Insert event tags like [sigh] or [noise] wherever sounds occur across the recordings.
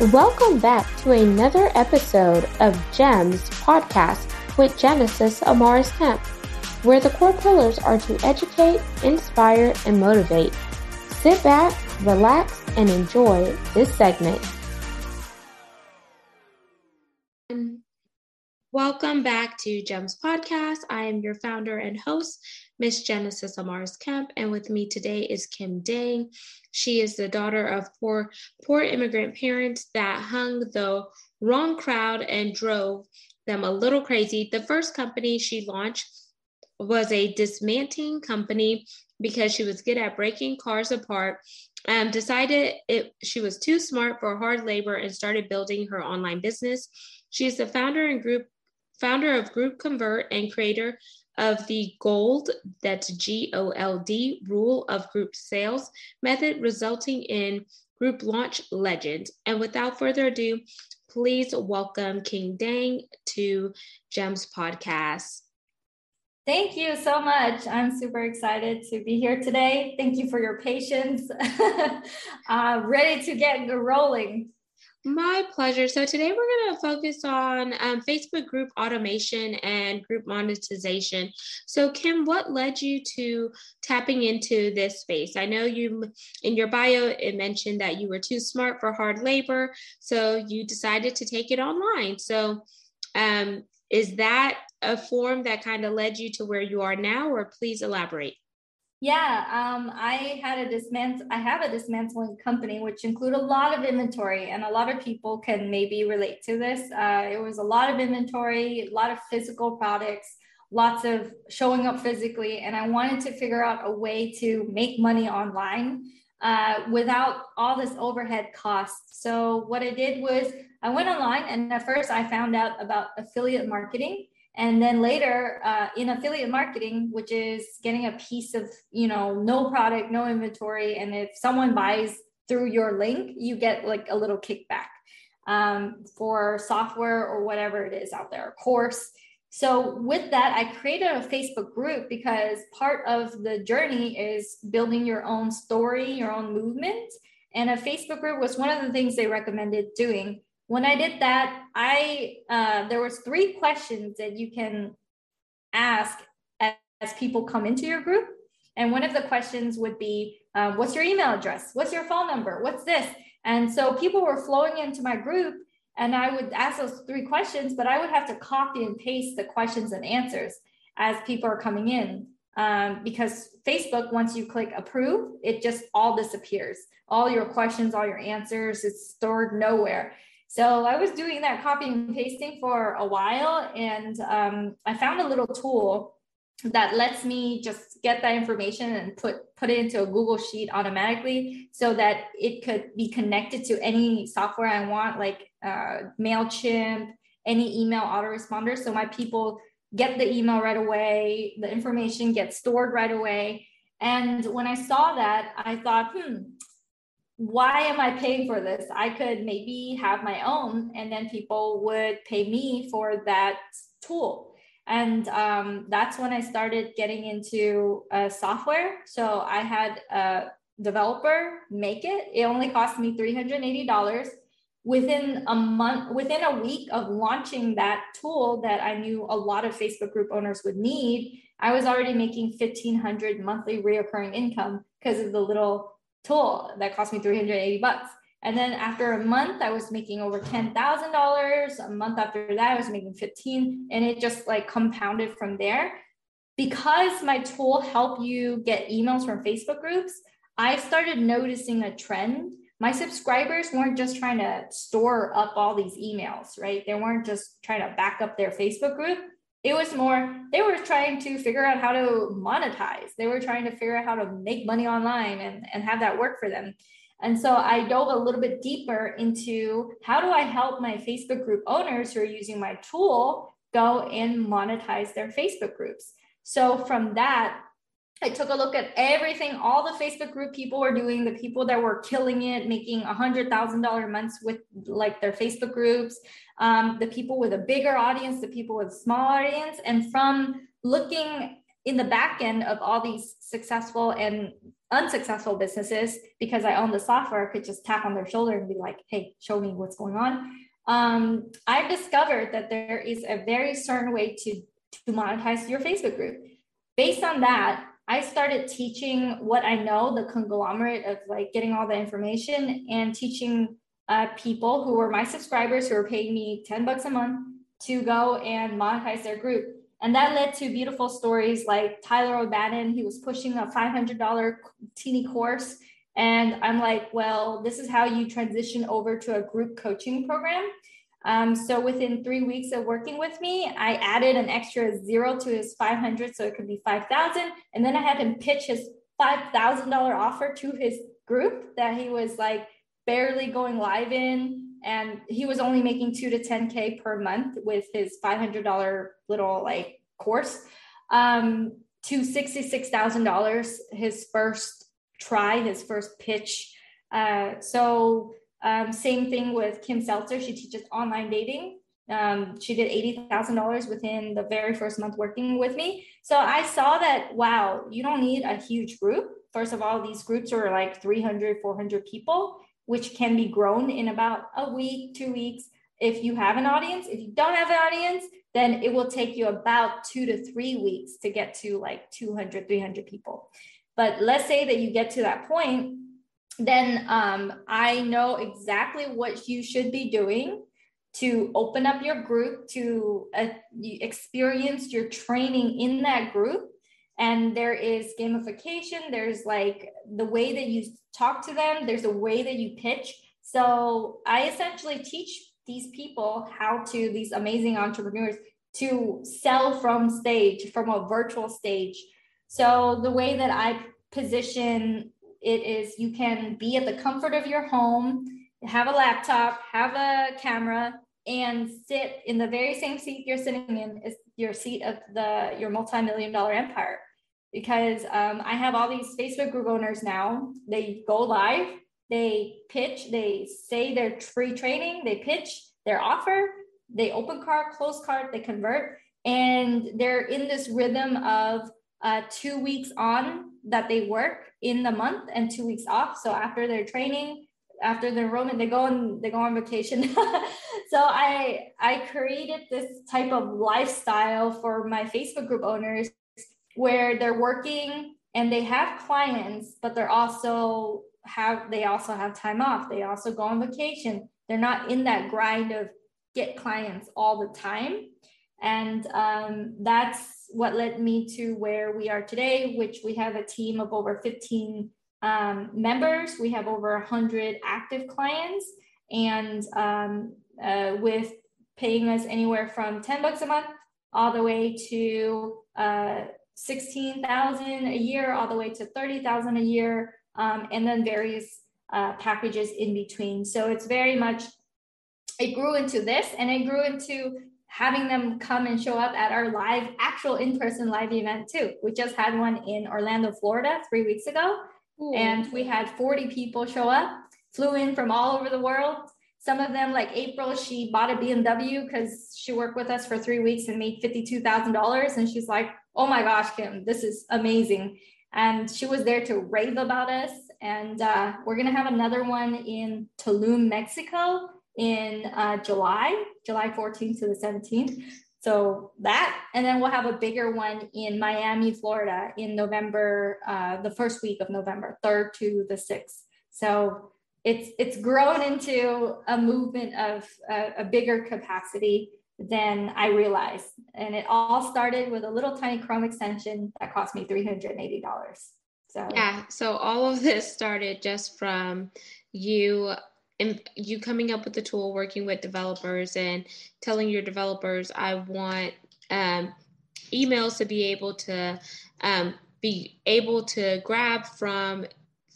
Welcome back to another episode of GEMS podcast with Genesis Amaris Kemp, where the core pillars are to educate, inspire, and motivate. Sit back, relax, and enjoy this segment. Welcome back to GEMS Podcast. I am your founder and host, Miss Genesis Amaris Kemp, and with me today is Kim Dang. She is the daughter of poor, poor immigrant parents that hung the wrong crowd and drove them a little crazy. The first company she launched was a dismantling company because she was good at breaking cars apart. Um, decided it she was too smart for hard labor and started building her online business. She is the founder and group founder of Group Convert and creator of the GOLD, that's G O L D, rule of group sales method, resulting in group launch legend. And without further ado, please welcome Kim Dang to GEMS Podcast. Thank you so much. I'm super excited to be here today. Thank you for your patience. [laughs] uh, ready to get rolling. My pleasure. So today we're going to focus on um, Facebook group automation and group monetization. So Kim, what led you to tapping into this space? I know you in your bio it mentioned that you were too smart for hard labor, so you decided to take it online. So um, is that a form that kind of led you to where you are now, or please elaborate? Yeah, um, I had a dismantle. I have a dismantling company, which include a lot of inventory, and a lot of people can maybe relate to this. Uh, it was a lot of inventory, a lot of physical products, lots of showing up physically, and I wanted to figure out a way to make money online uh, without all this overhead costs. So what I did was I went online, and at first I found out about affiliate marketing and then later uh, in affiliate marketing which is getting a piece of you know no product no inventory and if someone buys through your link you get like a little kickback um, for software or whatever it is out there course. So with that i created a facebook group because part of the journey is building your own story your own movement. And a facebook group was one of the things they recommended doing when I did that, I uh, there was three questions that you can ask as, as, people come into your group, and one of the questions would be, uh, "What's your email address? What's your phone number? What's this?" And so people were flowing into my group, and I would ask those three questions, but I would have to copy and paste the questions and answers as people are coming in. Um, because Facebook, once you click approve, it just all disappears. All your questions, all your answers, it's stored nowhere. So I was doing that copy and pasting for a while, and um, I found a little tool that lets me just get that information and put put it into a Google Sheet automatically, so that it could be connected to any software I want, like uh, Mailchimp, any email autoresponder. So my people get the email right away, the information gets stored right away. And when I saw that, I thought, hmm, why am I paying for this? I could maybe have my own, and then people would pay me for that tool. And um, that's when I started getting into uh, software. So I had a developer make it. It only cost me $380. Within a month, within a week of launching that tool that I knew a lot of Facebook group owners would need, I was already making 1500 monthly reoccurring income because of the little tool that cost me 380 bucks. And then after a month, I was making over $10,000. A month after that, I was making 15 and it just like compounded from there. Because my tool helped you get emails from Facebook groups, I started noticing a trend. My subscribers weren't just trying to store up all these emails, right? They weren't just trying to back up their Facebook group it was more they were trying to figure out how to monetize. They were trying to figure out how to make money online and, and have that work for them. And so i dove a little bit deeper into how do i help my facebook group owners who are using my tool go and monetize their facebook groups. So from that I took a look at everything all the Facebook group people were doing, the people that were killing it, making a hundred thousand dollar months with like their Facebook groups, um, the people with a bigger audience, the people with a small audience, and from looking in the back end of all these successful and unsuccessful businesses because I own the software I could just tap on their shoulder and be like, hey, show me what's going on. Um, I've discovered that there is a very certain way to, to monetize your Facebook group. Based on that, I started teaching what I know, the conglomerate of like getting all the information and teaching uh, people who were my subscribers who were paying me 10 bucks a month to go and monetize their group. And that led to beautiful stories like Tyler O'Bannon. He was pushing a $500 teeny course. And I'm like, well, this is how you transition over to a group coaching program. Um, so within three weeks of working with me, I added an extra zero to his 500, so it could be 5,000. And then I had him pitch his $5,000 offer to his group that he was like barely going live in. And he was only making two to 10k per month with his $500 little like course. Um, to $66000 his first try his first pitch. Uh, so um, same thing with kim seltzer she teaches online dating um, she did $80000 within the very first month working with me so i saw that wow you don't need a huge group first of all these groups are like 300 400 people which can be grown in about a week, two weeks. If you have an audience, if you don't have an audience, then it will take you about two to three weeks to get to like 200, 300 people. But let's say that you get to that point, then um, I know exactly what you should be doing to open up your group, to uh, experience your training in that group. And there is gamification there's like the way that you talk to them there's a way that you pitch. So i essentially teach these people how to these amazing entrepreneurs to sell from stage from a virtual stage. So the way that i position it is you can be at the comfort of your home have a laptop have a camera and sit in the very same seat you're sitting in is your seat of the your multi-million dollar empire. Because um, i have all these facebook group owners now. They go live they pitch they say their free training they pitch their offer they open cart close cart they convert and they're in this rhythm of uh, two weeks on that they work in the month and two weeks off. So after their training after the enrollment they go on they go on vacation. [laughs] So i i created this type of lifestyle for my facebook group owners where they're working and they have clients but they're also have they also have time off. They also go on vacation. They're not in that grind of get clients all the time. And um, that's what led me to where we are today which we have a team of over 15 um, members. We have over 100 active clients, and um, uh, with paying us anywhere from 10 bucks a month all the way to uh, 16,000 a year, all the way to 30,000 a year, um, and then various uh, packages in between. So it's very much, it grew into this and it grew into having them come and show up at our live, actual in person live event too. We just had one in Orlando, Florida three weeks ago. And we had 40 people show up, flew in from all over the world. Some of them, like April, she bought a BMW because she worked with us for three weeks and made $52,000. And she's like, oh my gosh, Kim, this is amazing. And she was there to rave about us. And uh, we're going to have another one in Tulum, Mexico in uh, July, July 14th to the 17th. So that, and then we'll have a bigger one in Miami, Florida in November, uh, the first week of November, 3rd to the 6th. So it's it's grown into a movement of a, a bigger capacity than I realized. And it all started with a little tiny Chrome extension that cost me $380. So yeah, so all of this started just from you and you coming up with the tool, working with developers, and telling your developers, I want um, emails to be able to um, be able to grab from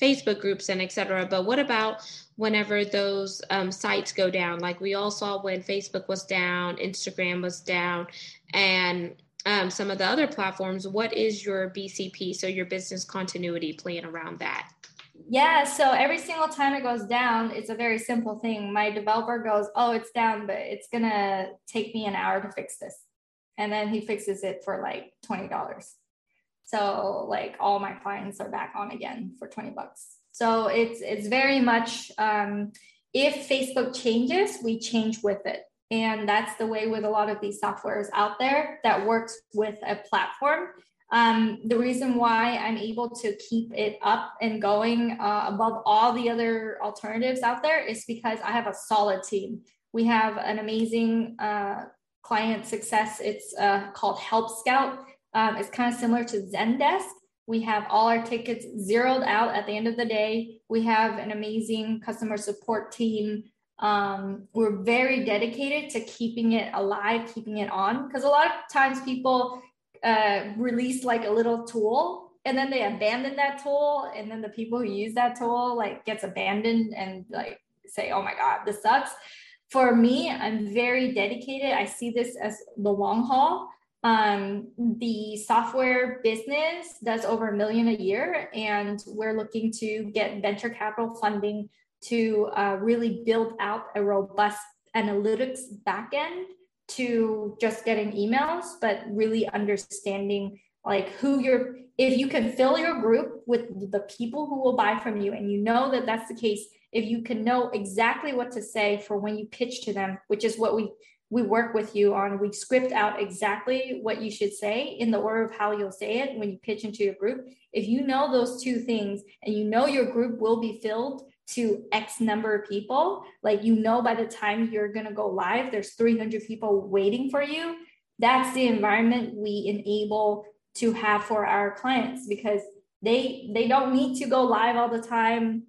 Facebook groups and etc. But what about whenever those um, sites go down? Like we all saw when Facebook was down, Instagram was down, and um, some of the other platforms. What is your BCP? So your business continuity plan around that? Yeah, so every single time it goes down, it's a very simple thing. My developer goes, Oh, it's down, but it's gonna take me an hour to fix this. And then he fixes it for like $20. So like all my clients are back on again for 20 bucks. So it's it's very much um, if Facebook changes, we change with it. And that's the way with a lot of these softwares out there that works with a platform. Um, the reason why I'm able to keep it up and going uh, above all the other alternatives out there is because I have a solid team. We have an amazing uh, client success. It's uh, called Help Scout. Um, it's kind of similar to Zendesk. We have all our tickets zeroed out at the end of the day. We have an amazing customer support team. Um, we're very dedicated to keeping it alive, keeping it on, because a lot of times people uh, release like a little tool and then they abandon that tool and then the people who use that tool like gets abandoned and like say oh my god this sucks. For me i'm very dedicated. I see this as the long haul. Um, the software business does over a million a year and we're looking to get venture capital funding to uh, really build out a robust analytics backend to just getting emails, but really understanding like who you're, if you can fill your group with the people who will buy from you, and you know that that's the case, if you can know exactly what to say for when you pitch to them, which is what we we work with you on. We script out exactly what you should say in the order of how you'll say it when you pitch into your group. If you know those two things and you know your group will be filled to X number of people, like you know, by the time you're going to go live, there's 300 people waiting for you. That's the environment we enable to have for our clients because they they don't need to go live all the time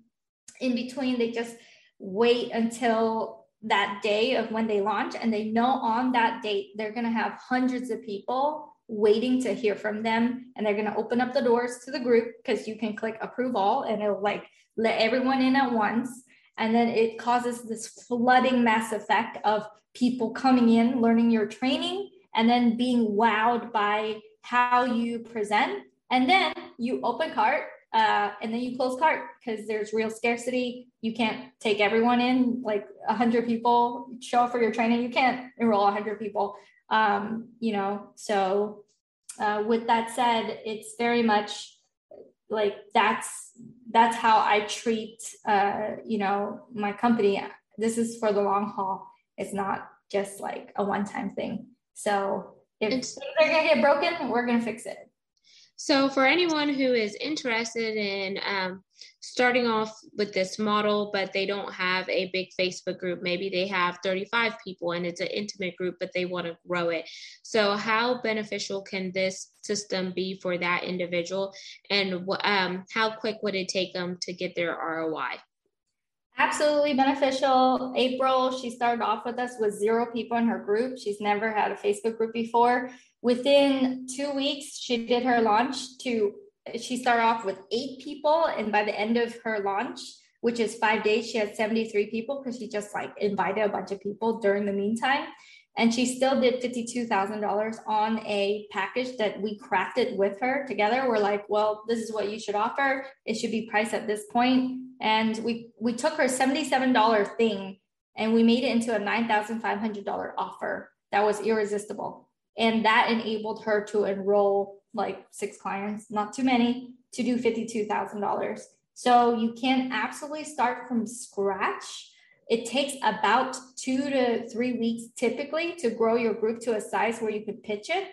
in between they just wait until that day of when they launch and they know on that date they're going to have hundreds of people waiting to hear from them and they're going to open up the doors to the group because you can click approve all and it'll like let everyone in at once. And then it causes this flooding mass effect of people coming in, learning your training, and then being wowed by how you present. And then you open cart uh, and then you close cart because there's real scarcity. You can't take everyone in, like 100 people show up for your training. You can't enroll 100 people. Um, you know, so uh, with that said, it's very much like that's that's how I treat uh, you know my company. This is for the long haul. It's not just like a one time thing. So if things are gonna get broken, we're gonna fix it. So, for anyone who is interested in um, starting off with this model, but they don't have a big Facebook group, maybe they have 35 people and it's an intimate group, but they want to grow it. So, how beneficial can this system be for that individual? And um, how quick would it take them to get their ROI? Absolutely beneficial. April, she started off with us with zero people in her group. She's never had a Facebook group before. Within two weeks, she did her launch to, she started off with eight people. And by the end of her launch, which is five days, she had 73 people because she just like invited a bunch of people during the meantime. And she still did $52,000 on a package that we crafted with her together. We're like, well, this is what you should offer. It should be priced at this point. And we, we took her $77 thing and we made it into a $9,500 offer that was irresistible. And that enabled her to enroll like six clients, not too many, to do $52,000. So you can absolutely start from scratch. It takes about two to three weeks typically to grow your group to a size where you could pitch it.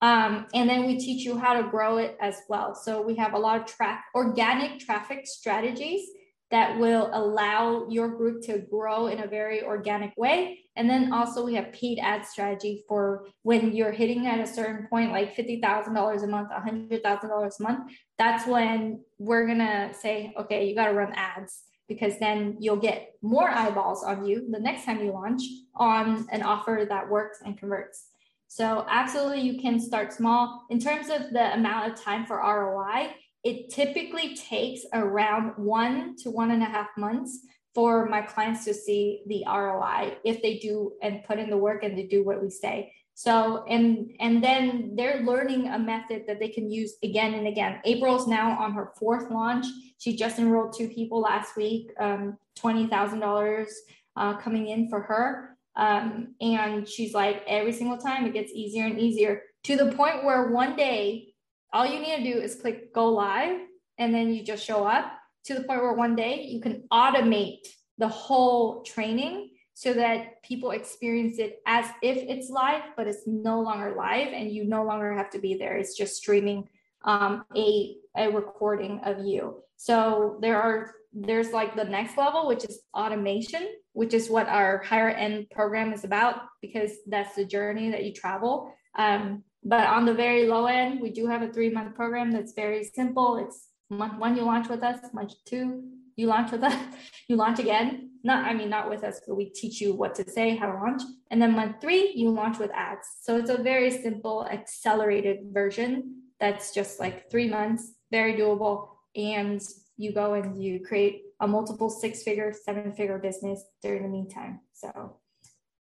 Um, and then we teach you how to grow it as well. So we have a lot of track organic traffic strategies that will allow your group to grow in a very organic way. And then also we have paid ad strategy for when you're hitting at a certain point, like $50,000 a month, $100,000 a month. That's when we're to say, okay, you got to run ads because then you'll get more eyeballs on you the next time you launch on an offer that works and converts. So absolutely you can start small. In terms of the amount of time for ROI, it typically takes around one to one and a half months for my clients to see the ROI if they do and put in the work and they do what we say. So and and then they're learning a method that they can use again and again. April's now on her fourth launch. She just enrolled two people last week, um, twenty thousand uh, dollars coming in for her. Um, and she's like every single time it gets easier and easier to the point where one day all you need to do is click go live and then you just show up to the point where one day you can automate the whole training so that people experience it as if it's live, but it's no longer live and you no longer have to be there. It's just streaming um, a, a recording of you. So there are there's like the next level, which is automation, which is what our higher end program is about because that's the journey that you travel. Um, but on the very low end, we do have a three month program that's very simple. It's month one, you launch with us, month two, you launch with us, [laughs] you launch again. Not, I mean, not with us, but we teach you what to say, how to launch. And then month three, you launch with ads. So it's a very simple, accelerated version that's just like three months, very doable. And you go and you create a multiple six figure, seven figure business during the meantime. So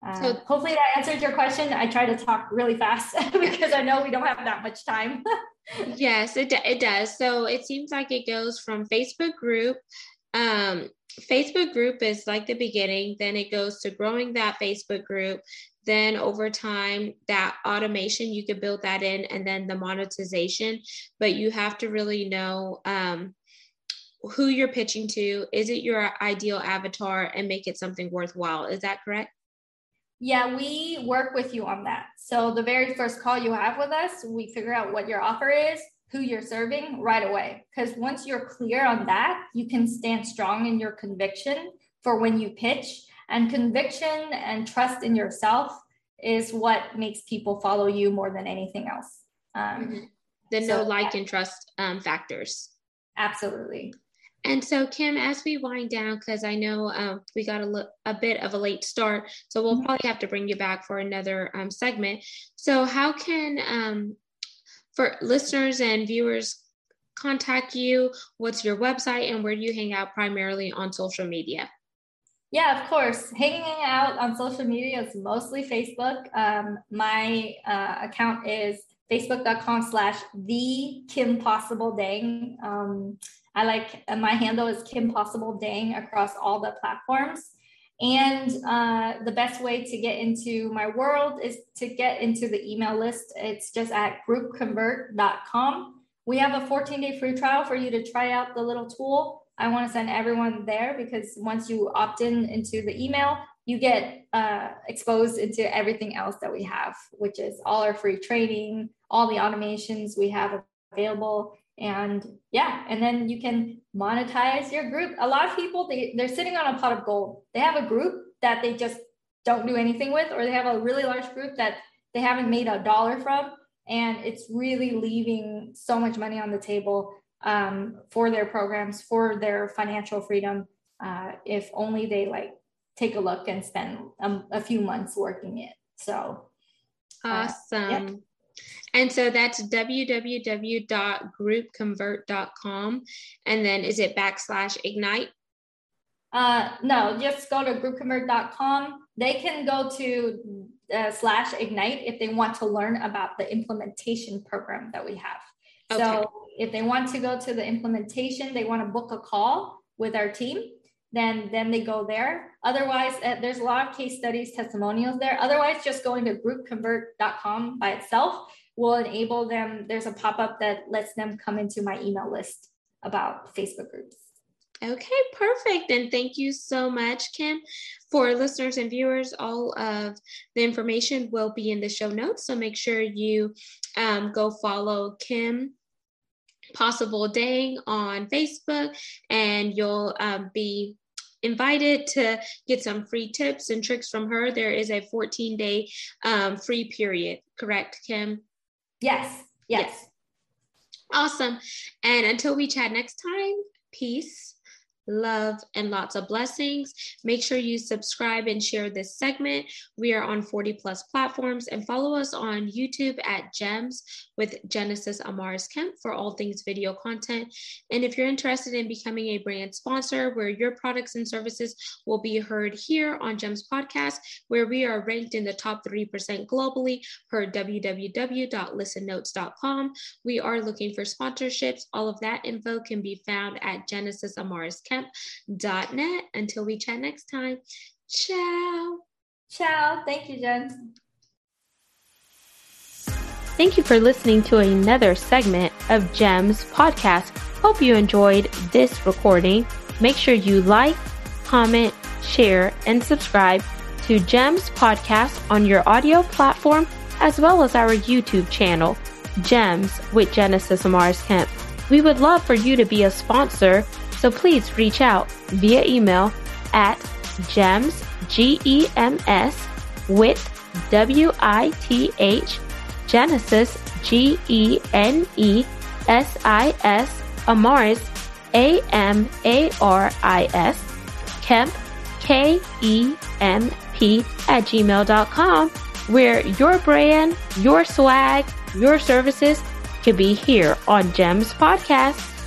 uh, so hopefully that answers your question. I try to talk really fast [laughs] because I know we don't have that much time. [laughs] yes, it, it does. So it seems like it goes from Facebook group. Um, Facebook group is like the beginning, then it goes to growing that Facebook group. Then over time, that automation, you can build that in, and then the monetization. But you have to really know um, who you're pitching to. Is it your ideal avatar and make it something worthwhile? Is that correct? Yeah, we work with you on that. So the very first call you have with us, we figure out what your offer is, who you're serving right away. Because once you're clear on that, you can stand strong in your conviction for when you pitch. And conviction and trust in yourself is what makes people follow you more than anything else. Um, mm-hmm. The so, no like yeah. and trust um, factors. Absolutely. And so, Kim, as we wind down, because I know um, we got a, a bit of a late start, so we'll mm-hmm. probably have to bring you back for another um, segment. So, how can um, for listeners and viewers contact you? What's your website, and where do you hang out primarily on social media? Yeah, of course. Hanging out on social media is mostly Facebook. Um, my uh, account is facebook.com slash the Kim Possible Dang. Um, I like my handle is Kim Possible Dang across all the platforms. And uh, the best way to get into my world is to get into the email list. It's just at groupconvert.com. We have a 14 day free trial for you to try out the little tool. I want to send everyone there because once you opt in into the email, you get uh, exposed into everything else that we have, which is all our free training, all the automations we have available, and yeah and then you can monetize your group. A lot of people they, they're sitting on a pot of gold. They have a group that they just don't do anything with or they have a really large group that they haven't made a dollar from. And it's really leaving so much money on the table um, for their programs for their financial freedom uh, if only they like take a look and spend um, a few months working it. So uh, awesome. yeah. And so that's www.groupconvert.com. And then is it backslash ignite? Uh, no, just go to groupconvert.com. They can go to uh, slash ignite if they want to learn about the implementation program that we have. Okay. So if they want to go to the implementation, they want to book a call with our team, then then they go there. Otherwise, uh, there's a lot of case studies, testimonials there. Otherwise, just going to groupconvert.com by itself will enable them. There's a pop up that lets them come into my email list about Facebook groups. Okay, perfect. And thank you so much, Kim. For listeners and viewers, all of the information will be in the show notes. So make sure you um, go follow Kim Possible Dang on Facebook, and you'll um, be invited to get some free tips and tricks from her. There is a 14 day um, free period, correct, Kim? Yes. Yes. yes. Awesome. And until we chat next time, peace love, and lots of blessings. Make sure you subscribe and share this segment. We are on 40 plus platforms and follow us on YouTube at GEMS with Genesis Amaris Kemp for all things video content. And if you're interested in becoming a brand sponsor where your products and services will be heard here on GEMS podcast, where we are ranked in the top 3% globally per www.listennotes.com. We are looking for sponsorships. All of that info can be found at Genesis Amaris Kemp net. Until we chat next time, ciao. Ciao. Thank you, Jen. Thank you for listening to another segment of GEMS podcast. Hope you enjoyed this recording. Make sure you like, comment, share, and subscribe to GEMS podcast on your audio platform as well as our YouTube channel, GEMS with Genesis Amaris Kemp. We would love for you to be a sponsor, so please reach out via email at GEMS, G E M S, with Genesis, G E N E S I S, Amaris, A M A R I S, Kemp, K E M P, at gmail.com, where your brand, your swag, your services could be here on GEMS Podcast.